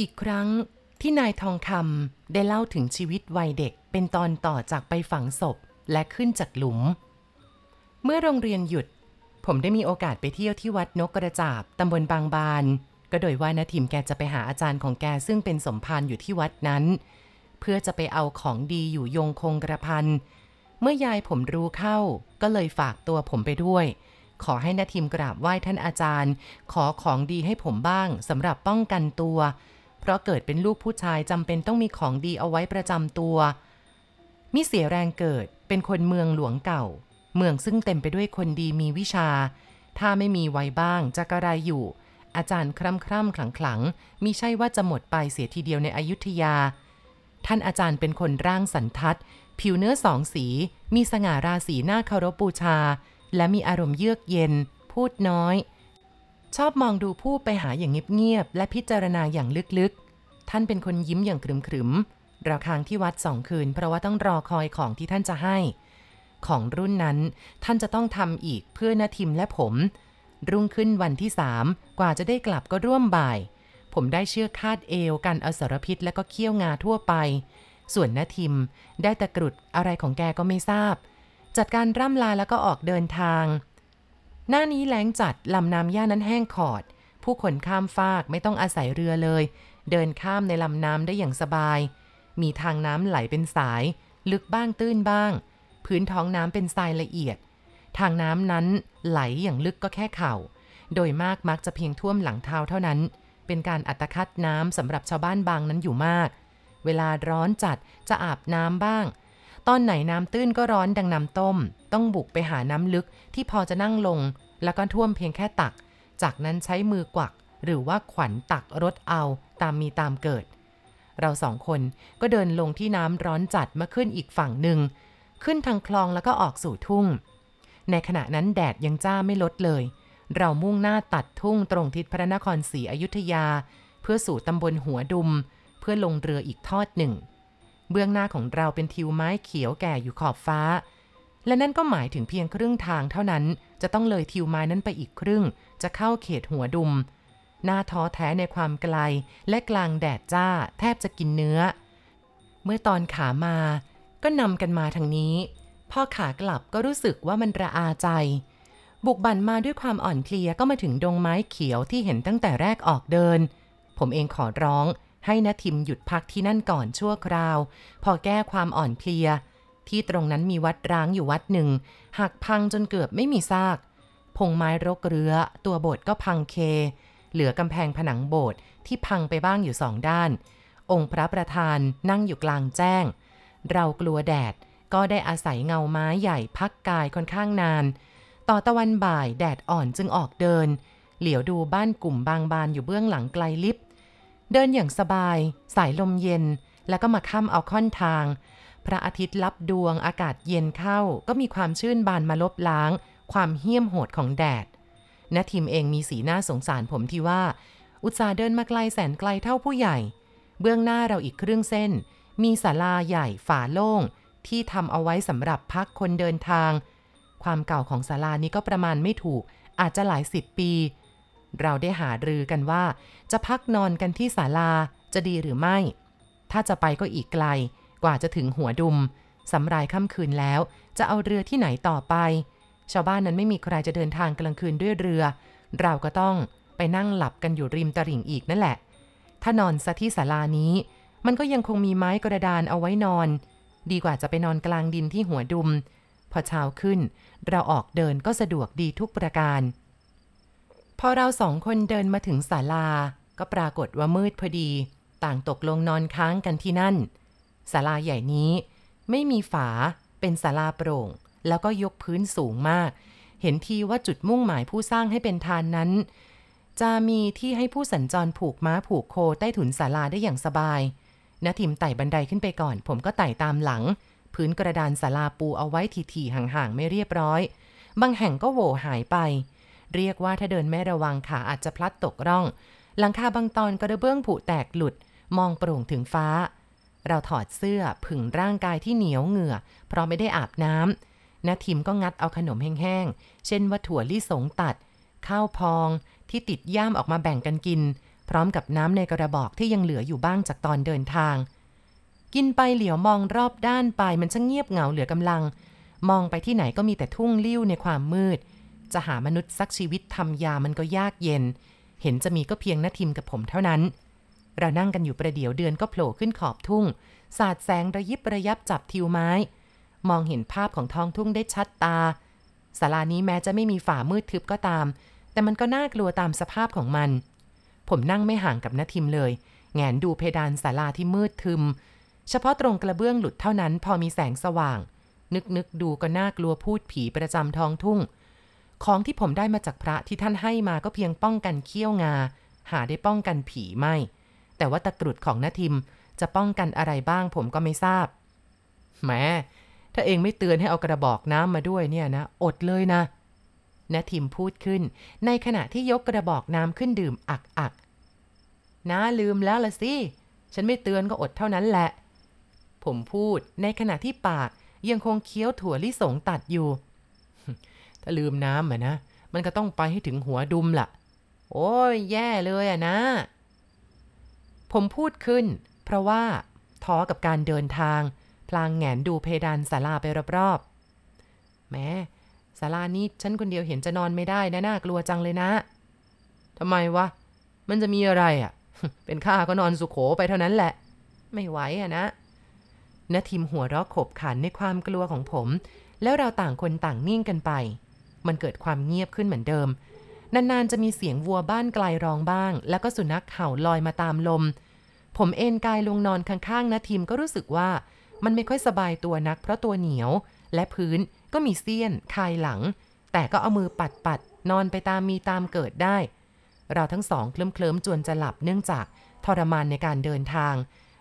อีกครั้งที่นายทองคำได้เล่าถึงชีวิตวัยเด็กเป็นตอนต่อจากไปฝังศพและขึ้นจากหลุม เมื่อโรงเรียนหยุด ผมได้มีโอกาสไปเที่ยวที่วัดนกกระจาบตำบลบางบาน ก็โดยว่านาทิมแกจะไปหาอาจารย์ของแกซึ่งเป็นสมภารอยู่ที่วัดนั้น เพื่อจะไปเอาของดีอยู่ยงคงกระพันเมื่อยายผมรู้เข้า ก็เลยฝากตัวผมไปด้วย ขอให้นาทิมกราบไหว้ท่านอาจารย์ ขอของดีให้ผมบ้างสำหรับป้องกันตัว เพราะเกิดเป็นลูกผู้ชายจำเป็นต้องมีของดีเอาไว้ประจำตัว มิเสียแรงเกิดเป็นคนเมืองหลวงเก่า เมืองซึ่งเต็มไปด้วยคนดีมีวิชา ถ้าไม่มีไว้บ้างจะกระไรอยู่ อาจารย์คร่ำคร่ำขลังขลังมิใช่ว่าจะหมดไปเสียทีเดียวในอยุธยา ท่านอาจารย์เป็นคนร่างสันทัด ผิวเนื้อสองสี มีสง่าราศีหน้าเคารพบูชา และมีอารมณ์เยือกเย็น พูดน้อย ชอบมองดูผู้ไปหาอย่างเงียบๆและพิจารณาอย่างลึกๆ ท่านเป็นคนยิ้มอย่างขรึมๆเราค้างที่วัดสองคืน เพราะว่าต้องรอคอยของที่ท่านจะให้ ของรุ่นนั้นท่านจะต้องทำอีกเพื่อนาทิมและผม รุ่งขึ้นวันที่สามกว่าจะได้กลับก็ร่วมบ่าย ผมได้เชือกคาดเอวกันอสรพิษและก็เขี้ยวงาทั่วไป ส่วนนาทิมได้ตะกรุดอะไรของแกก็ไม่ทราบ จัดการร่ำลาแล้วก็ออกเดินทาง หน้านี้แล้งจัดลำน้ำย่านั้นแห้งขอด ผู้คนข้ามฟากไม่ต้องอาศัยเรือเลย เดินข้ามในลำน้ำได้อย่างสบาย มีทางน้ำไหลเป็นสาย ลึกบ้างตื้นบ้าง พื้นท้องน้ำเป็นทรายละเอียด ทางน้ำนั้นไหลอย่างลึกก็แค่เข่า โดยมากมักจะเพียงท่วมหลังเท้าเท่านั้น เป็นการอัตคัดน้ำสำหรับชาวบ้านบางนั้นอยู่มาก เวลาร้อนจัดจะอาบน้ำบ้าง ตอนไหนน้ำตื้นก็ร้อนดังน้ำต้ม ต้องบุกไปหาน้ำลึกที่พอจะนั่งลง แล้วก็ท่วมเพียงแค่ตัก จากนั้นใช้มือกวัก หรือว่าขวัญตักรถเอาตามมีตามเกิด เราสองคนก็เดินลงที่น้ำร้อนจัดมาขึ้นอีกฝั่งหนึ่ง ขึ้นทางคลองแล้วก็ออกสู่ทุ่ง ในขณะนั้นแดดยังจ้าไม่ลดเลย เรามุ่งหน้าตัดทุ่งตรงทิศพระนครศรีอยุธยา เพื่อสู่ตำบลหัวดุม เพื่อลงเรืออีกทอดหนึ่ง เบื้องหน้าของเราเป็นทิวไม้เขียวแก่อยู่ขอบฟ้า และนั่นก็หมายถึงเพียงครึ่งทางเท่านั้น จะต้องเลยทิวไม้นั้นไปอีกครึ่ง จะเข้าเขตหัวดุม หน้าท้อแท้ในความไกล และกลางแดดจ้า แทบจะกินเนื้อ เมื่อตอนขามา ก็นำกันมาทางนี้ พอขากลับก็รู้สึกว่ามันระอาใจ บุกบั่นมาด้วยความอ่อนเพลียก็มาถึงดงไม้เขียวที่เห็นตั้งแต่แรกออกเดิน ผมเองขอร้อง ให้นทิมหยุดพักที่นั่นก่อนชั่วคราว พอแก้ความอ่อนเพลีย ที่ตรงนั้นมีวัดร้างอยู่วัดหนึ่ง หักพังจนเกือบไม่มีซาก พงไม้รกเรือ ตัวโบสถ์ก็พังเค เหลือกำแพงผนังโบสถ์ที่พังไปบ้างอยู่สองด้าน องค์พระประธานนั่งอยู่กลางแจ้ง เรากลัวแดดก็ได้อาศัยเงาไม้ใหญ่พักกายค่อนข้างนาน ต่อตะวันบ่ายแดดอ่อนจึงออกเดิน เหลียวดูบ้านกลุ่มบางบานอยู่เบื้องหลังไกลลิบ เดินอย่างสบาย สายลมเย็น แล้วก็มาค่ำเอาค่อนทาง พระอาทิตย์ลับดวงอากาศเย็นเข้า ก็มีความชื่นบานมาลบล้าง ความเหี้ยมโหดของแดดนาทีมเองมีสีหน้าสงสารผมที่ว่า อุตส่าห์เดินมาไกลแสนไกลเท่าผู้ใหญ่ เบื้องหน้าเราอีกครึ่งเส้น มีศาลาใหญ่ฝาโล่ง ที่ทำเอาไว้สำหรับพักคนเดินทาง ความเก่าของศาลานี้ก็ประมาณไม่ถูก อาจจะหลายสิบปี เราได้หารือกันว่า จะพักนอนกันที่ศาลาจะดีหรือไม่ ถ้าจะไปก็อีกไกล กว่าจะถึงหัวดุมสำรายค่ำคืนแล้ว จะเอาเรือที่ไหนต่อไป ชาวบ้านนั้นไม่มีใครจะเดินทางกลางคืนด้วยเรือ เราก็ต้องไปนั่งหลับกันอยู่ริมตลิ่งอีกนั่นแหละ ถ้านอนซะที่ศาลานี้ มันก็ยังคงมีไม้กระดานเอาไว้นอน ดีกว่าจะไปนอนกลางดินที่หัวดุม พอเช้าขึ้น เราออกเดินก็สะดวกดีทุกประการ พอเราสองคนเดินมาถึงศาลา ก็ปรากฏว่ามืดพอดี ต่างตกลงนอนค้างกันที่นั่นศาลาใหญ่นี้ ไม่มีฝาเป็นศาลาโปร่ง แล้วก็ยกพื้นสูงมาก เห็นทีว่าจุดมุ่งหมายผู้สร้างให้เป็นทานนั้น จะมีที่ให้ผู้สัญจรผูกม้าผูกโคใต้ถุนศาลาได้อย่างสบายนาทิมไต่บันไดขึ้นไปก่อน ผมก็ไต่ตามหลัง พื้นกระดานศาลาปูเอาไว้ทีๆห่างๆไม่เรียบร้อย บางแห่งก็โหวหายไป เรียกว่าถ้าเดินไม่ระวังขาอาจจะพลัดตกร่อง หลังคาบางตอนกระเบื้องผุแตกหลุด มองโปร่งถึงฟ้า เราถอดเสื้อผึ่งร่างกายที่เหนียวเหงื่อ เพราะไม่ได้อาบน้ำนาทิมก็งัดเอาขนมแห้งๆ เช่นว่าถั่วลิสงตัด ข้าวพองที่ติดย่ามออกมาแบ่งกันกินพพร้อมกับน้ำในกระบอกที่ยังเหลืออยู่บ้างจากตอนเดินทาง กินไปเหลียวมองรอบด้านไปมันช่างเงียบเหงาเหลือกำลัง มองไปที่ไหนก็มีแต่ทุ่งลิ้วในความมืด จะหามนุษย์สักชีวิตทำยามันก็ยากเย็น เห็นจะมีก็เพียงนาทิมกับผมเท่านั้น เรานั่งกันอยู่ประเดี๋ยวเดือนก็โผล่ขึ้นขอบทุ่ง สาดแสงระยิบระยับจับทิวไม้ มองเห็นภาพของท้องทุ่งได้ชัดตาศาลานี้แม้จะไม่มีฝ่ามืดทึบก็ตาม แต่มันก็น่ากลัวตามสภาพของมัน ผมนั่งไม่ห่างกับนาทิมเลย แงนดูเพดานศาลาที่มืดทึม เฉพาะตรงกระเบื้องหลุดเท่านั้นพอมีแสงสว่าง นึกนึกดูก็น่ากลัวพูดผีประจำท้องทุ่ง ของที่ผมได้มาจากพระที่ท่านให้มาก็เพียงป้องกันเขี้ยวงา หาได้ป้องกันผีไม่ แต่ว่าตะกรุดของนาทิมจะป้องกันอะไรบ้างผมก็ไม่ทราบแม้ถ้าเองไม่เตือนให้เอากระบอกน้ำมาด้วยเนี่ยนะ อดเลยนะนาทิมพูดขึ้น ในขณะที่ยกกระบอกน้ำขึ้นดื่มอักอักน้าลืมแล้วละสิ ฉันไม่เตือนก็อดเท่านั้นแหละ ผมพูดในขณะที่ปากยังคงเคี้ยวถั่วลิสงตัดอยู่ ถ้าลืมน้ำอะนะ มันก็ต้องไปให้ถึงหัวดุมละ่ะ โอ้ยแย่เลยอะนะ ผมพูดขึ้น เพราะว่าท้อกับการเดินทาง พลางแงนดูเพดานศาลาไปรอบๆแม้ศาลานี้ฉันคนเดียวเห็นจะนอนไม่ได้นะน่ากลัวจังเลยนะทำไมวะ มันจะมีอะไรอะ เป็นข้าก็นอนสุขโขไปเท่านั้นแหละ ไม่ไหวอะนะนทิมหัวเราะขบขันในความกลัวของผม แล้วเราต่างคนต่างนิ่งกันไป มันเกิดความเงียบขึ้นเหมือนเดิม นานๆจะมีเสียงวัวบ้านไกลร้องบ้าง แล้วก็สุนัขเห่าลอยมาตามลม ผมเอนกายลงนอนข้างๆนาทิมก็รู้สึกว่า มันไม่ค่อยสบายตัวนักเพราะตัวเหนียว และพื้นก็มีเสี้ยนคายหลัง แต่ก็เอามือปัดปัดนอนไปตามมีตามเกิดได้ เราทั้งสองเคลิ้มเคลิ้มจวนจะหลับเนื่องจากทรมานในการเดินทาง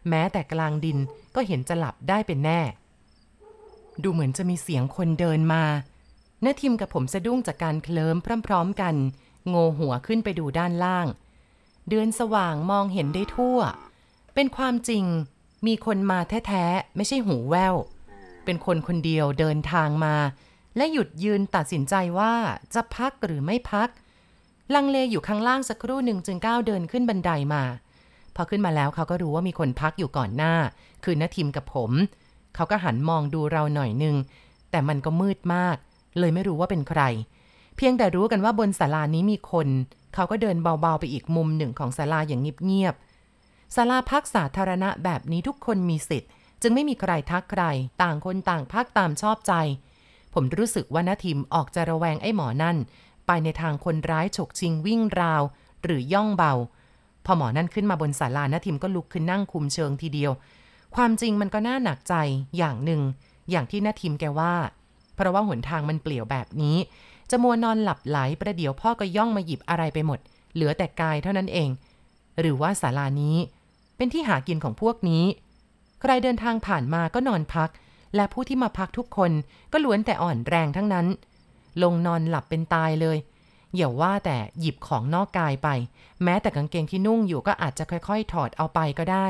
แม้แต่กลางดินก็เห็นจะหลับได้เป็นแน่ ดูเหมือนจะมีเสียงคนเดินมา นาทิมกับผมสะดุ้งจากการเคลิ้มพร้อมๆกัน โงหัวขึ้นไปดูด้านล่าง เดือนสว่างมองเห็นได้ทั่ว เป็นความจริง มีคนมาแท้ๆ ไม่ใช่หูแวว เป็นคนคนเดียวเดินทางมา และหยุดยืนตัดสินใจว่าจะพักหรือไม่พัก ลังเลอยู่ข้างล่างสักครู่หนึ่งจึงก้าวเดินขึ้นบันไดามา พอขึ้นมาแล้วเขาก็รู้ว่ามีคนพักอยู่ก่อนหน้า คือนาทิมกับผม เขาก็หันมองดูเราหน่อยนึง แต่มันก็มืดมาก เลยไม่รู้ว่าเป็นใคร เพียงแต่รู้กันว่าบนศาลานี้มีคน เขาก็เดินเบาๆไปอีกมุมหนึ่งของศาลาอย่างเงียบๆศาลาพักสาธารณะแบบนี้ทุกคนมีสิทธิ์ จึงไม่มีใครทักใคร ต่างคนต่างพักตามชอบใจ ผมรู้สึกว่านาทิมออกจะระแวงไอ้หมอนั่น ไปในทางคนร้ายฉกชิงวิ่งราว หรือย่องเบา พอหมอนั่นขึ้นมาบนศาลานาทิมก็ลุกขึ้นนั่งคุมเชิงทีเดียว ความจริงมันก็น่าหนักใจอย่างหนึ่งอย่างที่นาทิมแกว่า เพราะว่าหนทางมันเปลี่ยวแบบนี้ จะมัวนอนหลับไหลประเดี๋ยวพ่อก็ย่องมาหยิบอะไรไปหมด เหลือแต่กายเท่านั้นเอง หรือว่าศาลานี้ เป็นที่หากินของพวกนี้ ใครเดินทางผ่านมาก็นอนพัก และผู้ที่มาพักทุกคนก็ล้วนแต่อ่อนแรงทั้งนั้น ลงนอนหลับเป็นตายเลยอย่าว่าแต่หยิบของนอกกายไป แม้แต่กางเกงที่นุ่งอยู่ก็อาจจะค่อยๆ ถอดเอาไปก็ได้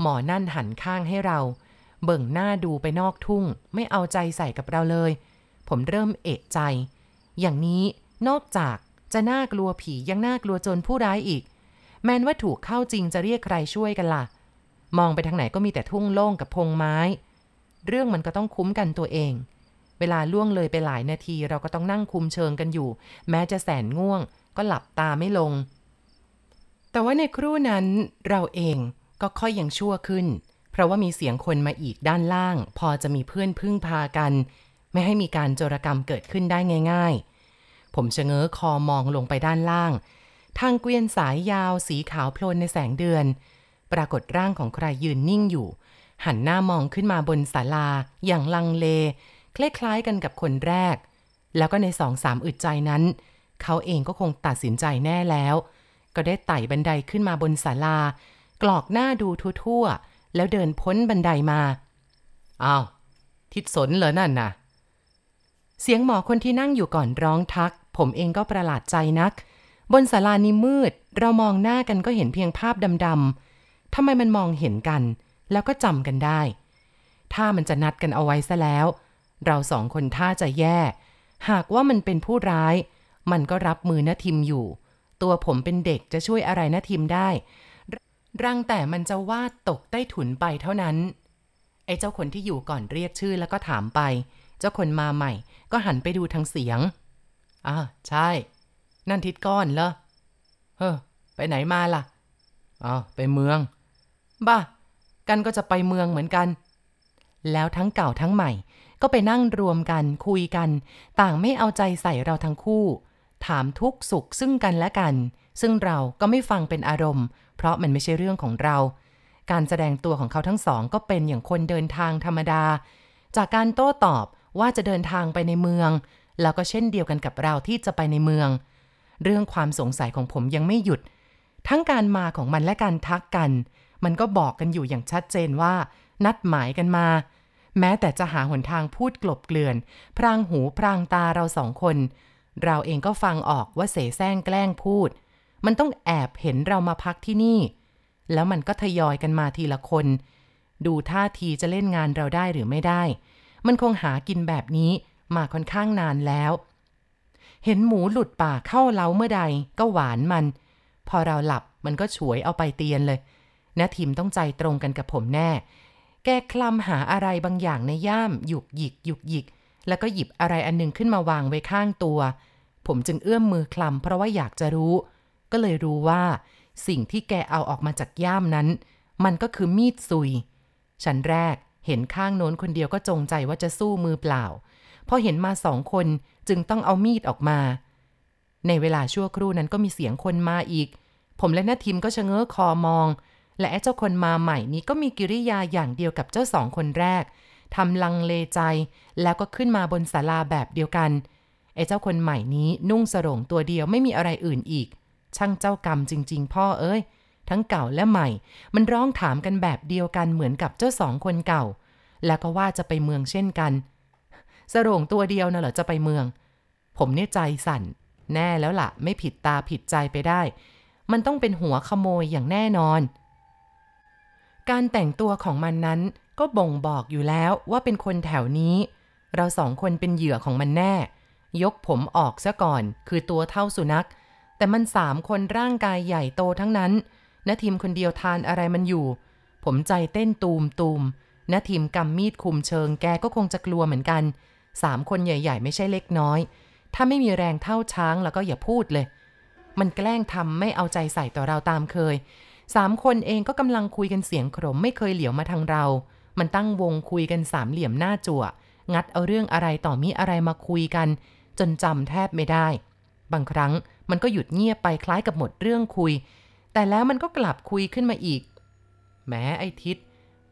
หมอนั่นหันข้างให้เรา เบิ่งหน้าดูไปนอกทุ่ง ไม่เอาใจใส่กับเราเลย ผมเริ่มเอะใจ อย่างนี้นอกจากจะน่ากลัวผียังน่ากลัวจรผู้ร้ายอีก แม้นว่าถูกเข้าจริงจะเรียกใครช่วยกันล่ะ มองไปทางไหนก็มีแต่ทุ่งโล่งกับพงไม้ เรื่องมันก็ต้องคุ้มกันตัวเอง เวลาล่วงเลยไปหลายนาทีเราก็ต้องนั่งคุมเชิงกันอยู่ แม้จะแสนง่วง ก็หลับตาไม่ลง แต่ว่าในครู่นั้นเราเองก็ค่อยยังชั่วขึ้น เพราะว่ามีเสียงคนมาอีกด้านล่าง พอจะมีเพื่อนพึ่งพากัน ไม่ให้มีการโจรกรรมเกิดขึ้นได้ง่าย ๆ ผมชะเง้อคอมองลงไปด้านล่าง ทางเกวียนสายยาวสีขาวโพลนในแสงเดือน ปรากฏร่างของใครยืนนิ่งอยู่ หันหน้ามองขึ้นมาบนศาลา อย่างลังเลคล้ายๆกันกับคนแรก แล้วก็ในสองสามอึดใจนั้น เขาเองก็คงตัดสินใจแน่แล้ว ก็ได้ไต่บันไดขึ้นมาบนศาลากรอกหน้าดูทั่วๆ แล้วเดินพ้นบันไดมาอ้าวทิศสนเหรอนั่นน่ะ เสียงหมอคนที่นั่งอยู่ก่อนร้องทัก ผมเองก็ประหลาดใจนัก บนศาลานี้มืด เรามองหน้ากันก็เห็นเพียงภาพดำๆทำไมมันมองเห็นกัน แล้วก็จำกันได้ ถ้ามันจะนัดกันเอาไว้ซะแล้ว เราสองคนท่าจะแย่ หากว่ามันเป็นผู้ร้าย มันก็รับมือนาทิมอยู่ ตัวผมเป็นเด็กจะช่วยอะไรนะทิมได้ รังแต่มันจะวาดตกใต้ถุนไปเท่านั้น ไอ้เจ้าคนที่อยู่ก่อนเรียกชื่อแล้วก็ถามไป เจ้าคนมาใหม่ ก็หันไปดูทางเสียงอ่าใช่ นั่นทิดก้อนเหรอ เฮ้อ ไปไหนมาล่ะอ๋อไปเมือง บ้า กันก็จะไปเมืองเหมือนกัน แล้วทั้งเก่าทั้งใหม่ ก็ไปนั่งรวมกันคุยกัน ต่างไม่เอาใจใส่เราทั้งคู่ ถามทุกสุขซึ่งกันและกัน ซึ่งเราก็ไม่ฟังเป็นอารมณ์ เพราะมันไม่ใช่เรื่องของเรา การแสดงตัวของเขาทั้งสองก็เป็นอย่างคนเดินทางธรรมดา จากการโต้ตอบว่าจะเดินทางไปในเมือง แล้วก็เช่นเดียวกันกับเราที่จะไปในเมือง เรื่องความสงสัยของผมยังไม่หยุด ทั้งการมาของมันและการทักกัน มันก็บอกกันอยู่อย่างชัดเจนว่า นัดหมายกันมา แม้แต่จะหาหนทางพูดกลบเกลื่อน พรางหูพรางตาเราสองคน เราเองก็ฟังออกว่าเสแสร้งแกล้งพูด มันต้องแอบเห็นเรามาพักที่นี่ แล้วมันก็ทยอยกันมาทีละคน ดูท่าทีจะเล่นงานเราได้หรือไม่ได้ มันคงหากินแบบนี้มาค่อนข้างนานแล้ว เห็นหมูหลุดปากเข้าเล้าเมื่อใดก็หวานมัน พอเราหลับมันก็ฉวยเอาไปเตียนเลยนะทีมต้องใจตรงกันกับผมแน่ แกคลำหาอะไรบางอย่างในย่ามหยุกหยิกหยุกหยิก แล้วก็หยิบอะไรอันหนึงขึ้นมาวางไว้ข้างตัว ผมจึงเอื้อมมือคลำเพราะว่าอยากจะรู้ ก็เลยรู้ว่า สิ่งที่แกเอาออกมาจากย่ามนั้น มันก็คือมีดซุย ฉันแรกเห็นข้างโน้นคนเดียวก็จงใจว่าจะสู้มือเปล่า พอเห็นมาสองคนจึงต้องเอามีดออกมา ในเวลาชั่วครู่นั้นก็มีเสียงคนมาอีก ผมและนาทิมก็ชะเง้อคอมอง และเจ้าคนมาใหม่นี้ก็มีกิริยาอย่างเดียวกับเจ้าสองคนแรกทำลังเลใจ แล้วก็ขึ้นมาบนศาลาแบบเดียวกันไอ้เจ้าคนใหม่นี้นุ่งสรงตัวเดียวไม่มีอะไรอื่นอีก ช่างเจ้ากรรมจริง ๆ พ่อเอ้ย ทั้งเก่าและใหม่ มันร้องถามกันแบบเดียวกันเหมือนกับเจ้าสองคนเก่า แล้วก็ว่าจะไปเมืองเช่นกัน สรงตัวเดียวน่ะเหรอจะไปเมือง ผมเนี่ยใจสั่น แน่แล้วล่ะ ไม่ผิดตาผิดใจไปได้ มันต้องเป็นหัวขโมยอย่างแน่นอน การแต่งตัวของมันนั้นก็บ่งบอกอยู่แล้วว่าเป็นคนแถวนี้ เราสองคนเป็นเหยื่อของมันแน่ ยกผมออกซะก่อน คือตัวเท่าสุนัข แต่มันสามคนร่างกายใหญ่โตทั้งนั้นนาทีมคนเดียวทานอะไรมันอยู่ ผมใจเต้นตูมตูมนาทีมกำมีดคุมเชิงแกก็คงจะกลัวเหมือนกันสามคนใหญ่ ๆ ไม่ใช่เล็กน้อย ถ้าไม่มีแรงเท่าช้างแล้วก็อย่าพูดเลย มันแกล้งทำไม่เอาใจใส่ต่อเราตามเคยสามคนเองก็กำลังคุยกันเสียงขรมไม่เคยเหลียวมาทางเรา มันตั้งวงคุยกันสามเหลี่ยมหน้าจั่ว งัดเอาเรื่องอะไรต่อมีอะไรมาคุยกัน จนจำแทบไม่ได้ บางครั้ง มันก็หยุดเงียบไปคล้ายกับหมดเรื่องคุย แต่แล้วมันก็กลับคุยขึ้นมาอีกแม้ไอ้ทิศ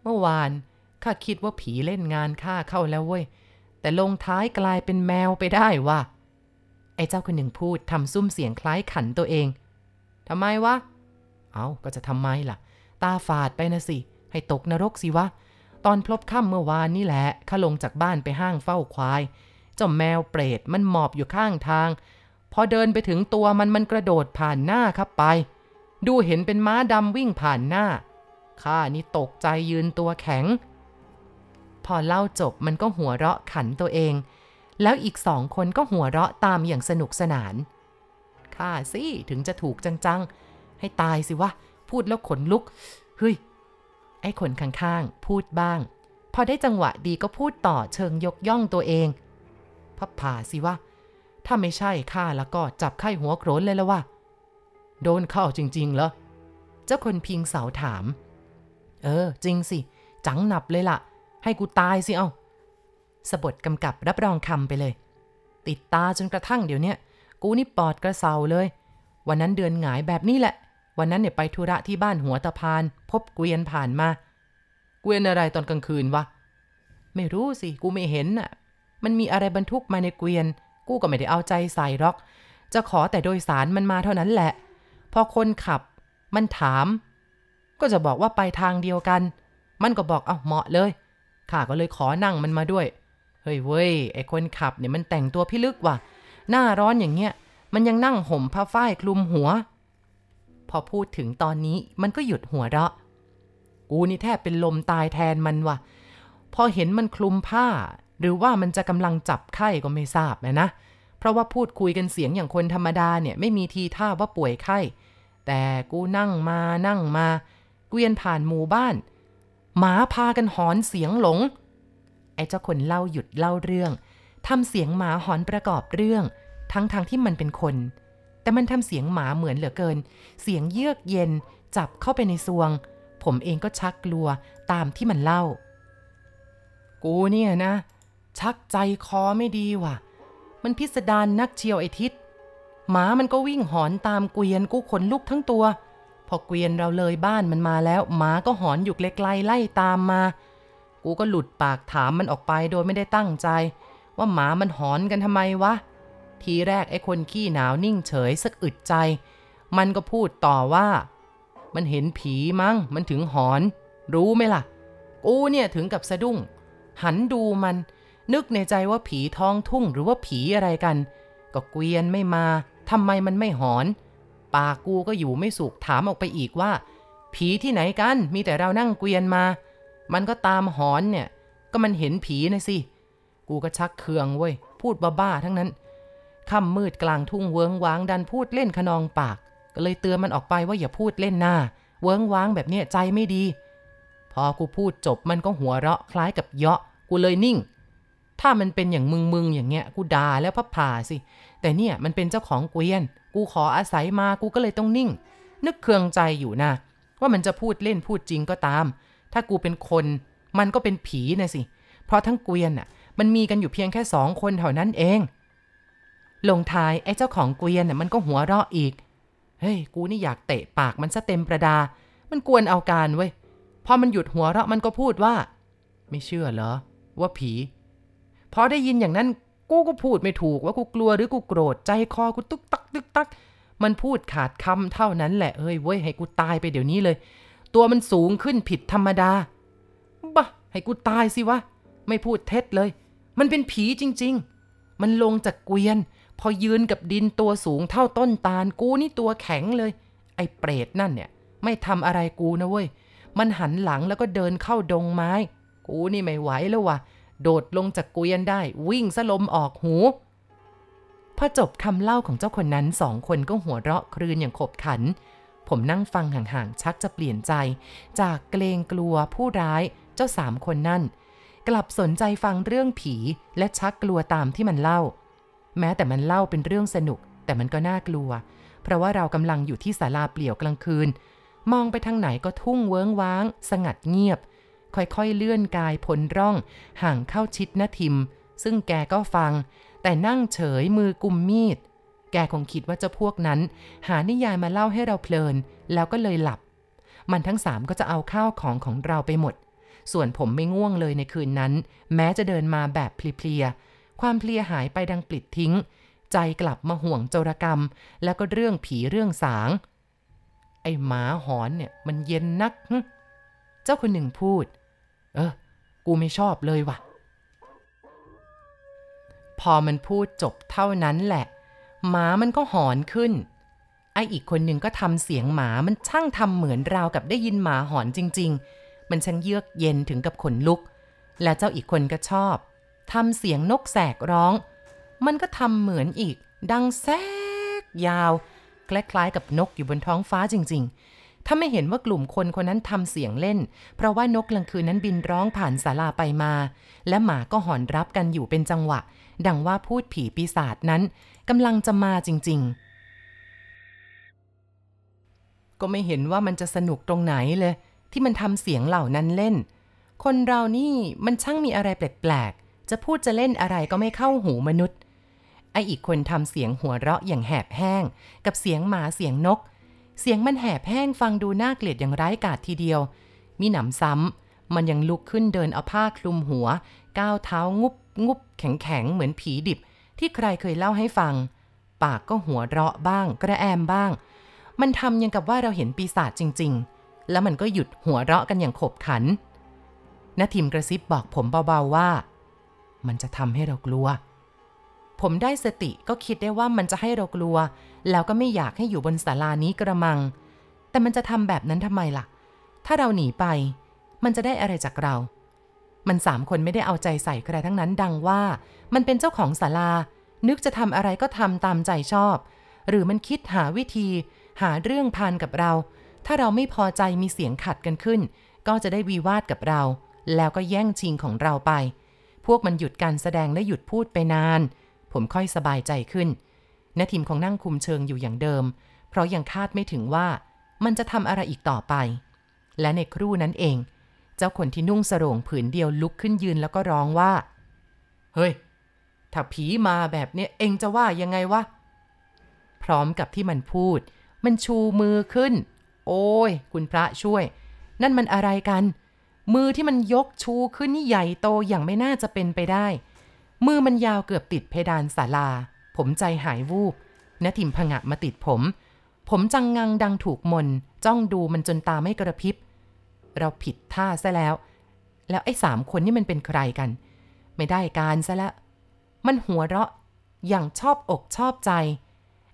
เมื่อวานข้าคิดว่าผีเล่นงานข้าเข้าแล้วเว้ย แต่ลงท้ายกลายเป็นแมวไปได้ว่ะ ไอ้เจ้าคนหนึ่งพูดทำซุ้มเสียงคล้ายขันตัวเอง ทำไมวะ เอาก็จะทำไมล่ะ ตาฝาดไปนะสิ ให้ตกนรกสิวะ ตอนพลบค่ำเมื่อวานนี่แหละข้าลงจากบ้านไปห้างเฝ้าควาย เจ้าแมวเปรตมันหมอบอยู่ข้างทาง พอเดินไปถึงตัวมันมันกระโดดผ่านหน้าครับไป ดูเห็นเป็นม้าดำวิ่งผ่านหน้า ข้านี่ตกใจยืนตัวแข็ง พอเล่าจบมันก็หัวเราะขันตัวเอง แล้วอีกสองคนก็หัวเราะตามอย่างสนุกสนาน ข้าสิถึงจะถูกจังๆ ให้ตายสิวะ พูดแล้วขนลุก เฮ้ย ไอ้คนข้างๆ พูดบ้าง พอได้จังหวะดีก็พูดต่อเชิงยกย่องตัวเองพับผ่าสิวะ ถ้าไม่ใช่ข้าแล้วก็จับไข้หัวโขรนเลยแล้ววะโดนเข้าจริง ๆ เหรอ เจ้าคนพิงเสาถาม เออ จริงสิ จังหนับเลยล่ะ ให้กูตายสิเอาสะบดกำกับรับรองคำไปเลย ติดตาจนกระทั่งเดี๋ยวนี้กูนี่ปอดกระเซาเลย วันนั้นเดือนหงายแบบนี้แหละ วันนั้นเนี่ยไปธุระที่บ้านหัวตะพาน พบเกวียนผ่านมา เกวียนอะไรตอนกลางคืนวะ ไม่รู้สิ กูไม่เห็นน่ะ มันมีอะไรบรรทุกมาในเกวียน กูก็ไม่ได้เอาใจใส่หรอก จะขอแต่โดยสารมันมาเท่านั้นแหละ พอคนขับมันถาม ก็จะบอกว่าไปทางเดียวกัน มันก็บอกเอาเหมาะเลย ข้าก็เลยขอนั่งมันมาด้วย เฮ้ยเว้ยไอคนขับเนี่ยมันแต่งตัวพิลึกว่ะ หน้าร้อนอย่างเงี้ย มันยังนั่งห่มผ้าฝ้ายคลุมหัว พอพูดถึงตอนนี้มันก็หยุดหัวเราะ กูนี่แทบเป็นลมตายแทนมันว่ะ พอเห็นมันคลุมผ้า หรือว่ามันจะกำลังจับไข้ก็ไม่ทราบนะนะ เพราะว่าพูดคุยกันเสียงอย่างคนธรรมดาเนี่ยไม่มีทีท่าว่าป่วยไข้ แต่กูนั่งมานั่งมาเกวียนผ่านหมู่บ้าน หมาพากันหอนเสียงหลง ไอ้เจ้าคนเล่าหยุดเล่าเรื่องทำเสียงหมาหอนประกอบเรื่อง ทั้งๆทที่มันเป็นคน แต่มันทำเสียงหมาเหมือนเหลือเกิน เสียงเยือกเย็นจับเข้าไปในซวง ผมเองก็ชักกลัวตามที่มันเล่า กูเนี่ยนะ ชักใจคอไม่ดีว่ะ มันพิสดารนนักเชียวไอทิศหมามันก็วิ่งหอนตามเกวียนกูขนลุกทั้งตัว พอเกวียนเราเลยบ้านมันมาแล้ว หมาก็หอนอยู่ไกลๆไล่ตามมา กูก็หลุดปากถามมันออกไปโดยไม่ได้ตั้งใจ ว่าหมามันหอนกันทำไมวะ ทีแรกไอ้คนขี้หนาวนิ่งเฉยสักอึดใจ มันก็พูดต่อว่า มันเห็นผีมั้งมันถึงหอน รู้ไหมล่ะ กูเนี่ยถึงกับสะดุ้ง หันดูมัน นึกในใจว่าผีท้องทุ่งหรือว่าผีอะไรกัน ก็เกวียนไม่มาทำไมมันไม่หอน ปากกูก็อยู่ไม่สุขถามออกไปอีกว่า ผีที่ไหนกันมีแต่เรานั่งเกวียนมา มันก็ตามหอนเนี่ย ก็มันเห็นผีนะสิ กูก็ชักเคืองเว้ยพูดบ้าๆทั้งนั้นค่ำมืดกลางทุ่งเวิงว้างดันพูดเล่นขนองปาก ก็เลยเตือนมันออกไปว่าอย่าพูดเล่นหน้า เวิงว้างแบบเนี้ยใจไม่ดี พอกูพูดจบมันก็หัวเราะคล้ายกับเยาะกูเลยนิ่ง ถ้ามันเป็นอย่างมึงมึงอย่างเงี้ย กูด่าแล้วพับผ่าสิ แต่เนี่ยมันเป็นเจ้าของเกวียน กูขออาศัยมา กูก็เลยต้องนิ่ง นึกเคืองใจอยู่นะ ว่ามันจะพูดเล่นพูดจริงก็ตาม ถ้ากูเป็นคน มันก็เป็นผีนะสิ เพราะทั้งเกวียนอะ มันมีกันอยู่เพียงแค่สองคนเท่านั้นเอง ลงท้ายไอ้เจ้าของเกวียนน่ะมันก็หัวเราะอีก เฮ้ย กูนี่อยากเตะปากมันซะเต็มประดา มันกวนเอาการเว้ย พอมันหยุดหัวเราะมันก็พูดว่า ไม่เชื่อเหรอ ว่าผี พอได้ยินอย่างนั้นกูก็พูดไม่ถูกว่ากูกลัวหรือกูโกรธใจคอกูตึกตักตึกตัก มันพูดขาดคำเท่านั้นแหละเอ้ยเว้ยให้กูตายไปเดี๋ยวนี้เลย ตัวมันสูงขึ้นผิดธรรมดาบ้าให้กูตายสิวะ ไม่พูดเท็จเลย มันเป็นผีจริง ๆ มันลงจากเกวียน พอยืนกับดินตัวสูงเท่าต้นตาลกูนี่ตัวแข็งเลย ไอ้เปรตนั่นเนี่ย ไม่ทำอะไรกูนะเว้ย มันหันหลังแล้วก็เดินเข้าดงไม้ กูนี่ไม่ไหวแล้วว่ะ โดดลงจากเกวียนได้วิ่งสลมออกหู พอจบคำเล่าของเจ้าคนนั้นสองคนก็หัวเราะครืนอย่างขบขัน ผมนั่งฟังห่างๆชักจะเปลี่ยนใจ จากเกรงกลัวผู้ร้ายเจ้าสามคนนั่น กลับสนใจฟังเรื่องผีและชักกลัวตามที่มันเล่า แม้แต่มันเล่าเป็นเรื่องสนุก แต่มันก็น่ากลัว เพราะว่าเรากำลังอยู่ที่ศาลาเปลี่ยวกลางคืน มองไปทางไหนก็ทุ่งเวิ้งว้าง สงัดเงียบ ค่อยๆเลื่อนกายพ้นร่องห่างเข้าชิดนาทิม ซึ่งแกก็ฟัง แต่นั่งเฉยมือกุมมีด แกคงคิดว่าเจ้าพวกนั้น หานิยายมาเล่าให้เราเพลิน แล้วก็เลยหลับ มันทั้งสามก็จะเอาข้าวของของเราไปหมด ส่วนผมไม่ง่วงเลยในคืนนั้น แม้จะเดินมาแบบเพลียๆความเพลียหายไปดังปลิดทิ้ง ใจกลับมาห่วงโจรกรรม แล้วก็เรื่องผีเรื่องสาง ไอ้หมาหอนเนี่ยมันเย็นนัก เจ้าคนหนึ่งพูด เออ กูไม่ชอบเลยว่ะ พอมันพูดจบเท่านั้นแหละ หมามันก็หอนขึ้น ไออีกคนหนึ่งก็ทำเสียงหมา มันช่างทำเหมือนราวกับได้ยินหมาหอนจริง ๆ มันช่างเยือกเย็นถึงกับขนลุก และเจ้าอีกคนก็ชอบทำเสียงนกแสกร้อง มันก็ทำเหมือนอีก ดังแซกยาว คล้ายๆกับนกอยู่บนท้องฟ้าจริง ๆ ถ้าไม่เห็นว่ากลุ่มคนคนนั้นทำเสียงเล่น เพราะว่านกกลางคืนนั้นบินร้องผ่านศาลาไปมา และหมาก็หอนรับกันอยู่เป็นจังหวะ ดังว่าพูดผีปีศาจนั้นกำลังจะมาจริง ๆ ก็ไม่เห็นว่ามันจะสนุกตรงไหนเลย ที่มันทำเสียงเหล่านั้นเล่น คนเรานี่มันช่างมีอะไรแปลกๆ จะพูดจะเล่นอะไรก็ไม่เข้าหูมนุษย์ ไออีกคนทำเสียงหัวเราะอย่างแหบแห้ง กับเสียงหมาเสียงนก เสียงมันแหบแห้งฟังดูน่าเกลียดอย่างร้ายกาจทีเดียว มีหนำซ้ำมันยังลุกขึ้นเดินเอาผ้าคลุมหัว ก้าวเท้างุบงุบแข็งแข็งเหมือนผีดิบ ที่ใครเคยเล่าให้ฟัง ปากก็หัวเราะบ้าง กระแอมบ้าง มันทำยังกับว่าเราเห็นปีศาจจริง ๆ แล้วมันก็หยุดหัวเราะกันอย่างขบขันนาทิมกระซิบบอกผมเบาๆว่า มันจะทำให้เรากลัว ผมได้สติก็คิดได้ว่ามันจะให้เรากลัว แล้วก็ไม่อยากให้อยู่บนศาลานี้กระมัง แต่มันจะทำแบบนั้นทำไมล่ะ ถ้าเราหนีไป มันจะได้อะไรจากเรา มันสามคนไม่ได้เอาใจใส่ใครทั้งนั้นดังว่า มันเป็นเจ้าของศาลา นึกจะทำอะไรก็ทำตามใจชอบ หรือมันคิดหาวิธี หาเรื่องพานกับเรา ถ้าเราไม่พอใจมีเสียงขัดกันขึ้น ก็จะได้วีวาดกับเรา แล้วก็แย่งชิงของเราไป พวกมันหยุดการแสดงและหยุดพูดไปนาน ผมค่อยสบายใจขึ้นนาทีมของนั่งคุมเชิงอยู่อย่างเดิม เพราะยังคาดไม่ถึงว่ามันจะทำอะไรอีกต่อไป และในครู่นั้นเอง เจ้าคนที่นุ่งสรงผืนเดียวลุกขึ้นยืนแล้วก็ร้องว่า เฮ้ย ถ้าผีมาแบบเนี้ยเองจะว่ายังไงวะ พร้อมกับที่มันพูด มันชูมือขึ้น โอ้ย คุณพระช่วย นั่นมันอะไรกัน มือที่มันยกชูขึ้นนี่ใหญ่โตอย่างไม่น่าจะเป็นไปได้ มือมันยาวเกือบติดเพดานศาลา ผมใจหายวูบนทิมผงะมาติดผม ผมจังงังดังถูกมน จ้องดูมันจนตาไม่กระพริบ เราผิดท่าซะแล้ว แล้วไอ้สามคนนี่มันเป็นใครกัน ไม่ได้การซะแล้วมันหัวเราะอย่างชอบอกชอบใจ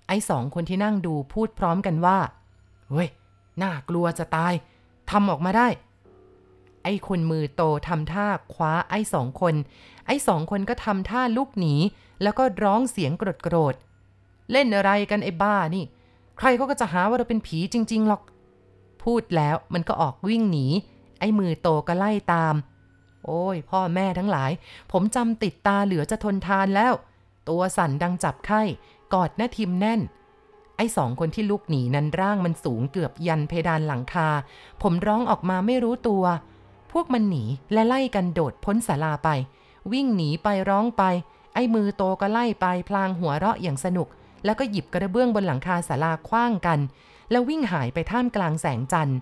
ไอ้สองคนที่นั่งดูพูดพร้อมกันว่า เฮ้ย น่ากลัวจะตายทำออกมาได้ ไอ้คนมือโตทำท่าคว้าไอ้สองคน ไอ้สองคนก็ทำท่าลุกหนี แล้วก็ร้องเสียงโกรธโกรธเล่นอะไรกันไอ้บ้านี่ ใครเขาก็จะหาว่าเราเป็นผีจริง ๆ หรอก พูดแล้วมันก็ออกวิ่งหนี ไอ้มือโตก็ไล่ตาม โอ้ย พ่อแม่ทั้งหลาย ผมจำติดตาเหลือจะทนทานแล้ว ตัวสั่นดังจับไข้ กอดหน้าทิมแน่น ไอ้สองคนที่ลุกหนีนั้นร่างมันสูงเกือบยันเพดานหลังคา ผมร้องออกมาไม่รู้ตัว พวกมันหนีและไล่กันโดดพ้นศาลาไป วิ่งหนีไปร้องไป ไอ้มือโตก็ไล่ไปพลางหัวเราะอย่างสนุก แล้วก็หยิบกระเบื้องบนหลังคาศาลาคว้างกัน แล้ววิ่งหายไปท่ามกลางแสงจันทร์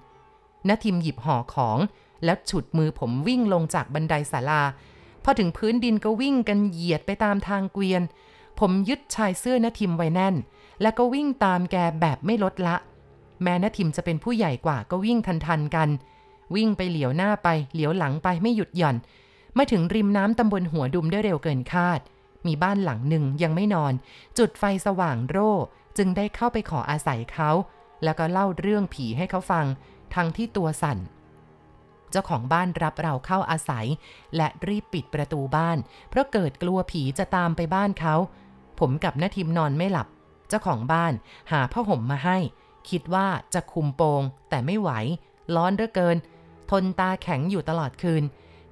นทิมหยิบห่อของ แล้วฉุดมือผมวิ่งลงจากบันไดศาลาพอถึงพื้นดินก็วิ่งกันเหยียดไปตามทางเกวียน ผมยึดชายเสื้อนทิมไว้แน่น แล้วก็วิ่งตามแกแบบไม่ลดละ แม้นทิมจะเป็นผู้ใหญ่กว่าก็วิ่งทันๆกัน วิ่งไปเหลียวหน้าไปเหลียวหลังไปไม่หยุดหย่อน มาถึงริมน้ำตำบลหัวดุมได้เร็วเกินคาด มีบ้านหลังหนึ่งยังไม่นอน จุดไฟสว่างโร่จึงได้เข้าไปขออาศัยเขา แล้วก็เล่าเรื่องผีให้เขาฟัง ทั้งที่ตัวสั่น เจ้าของบ้านรับเราเข้าอาศัย และรีบปิดประตูบ้าน เพราะเกิดกลัวผีจะตามไปบ้านเขา ผมกับน้าทิมนอนไม่หลับ เจ้าของบ้านหาผ้าห่มมาให้ คิดว่าจะคุมโปงแต่ไม่ไหว ร้อนเหลือเกิน ทนตาแข็งอยู่ตลอดคืน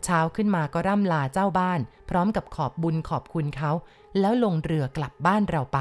เช้าขึ้นมาก็ร่ำลาเจ้าบ้าน พร้อมกับขอบบุญขอบคุณเขา แล้วลงเรือกลับบ้านเราไป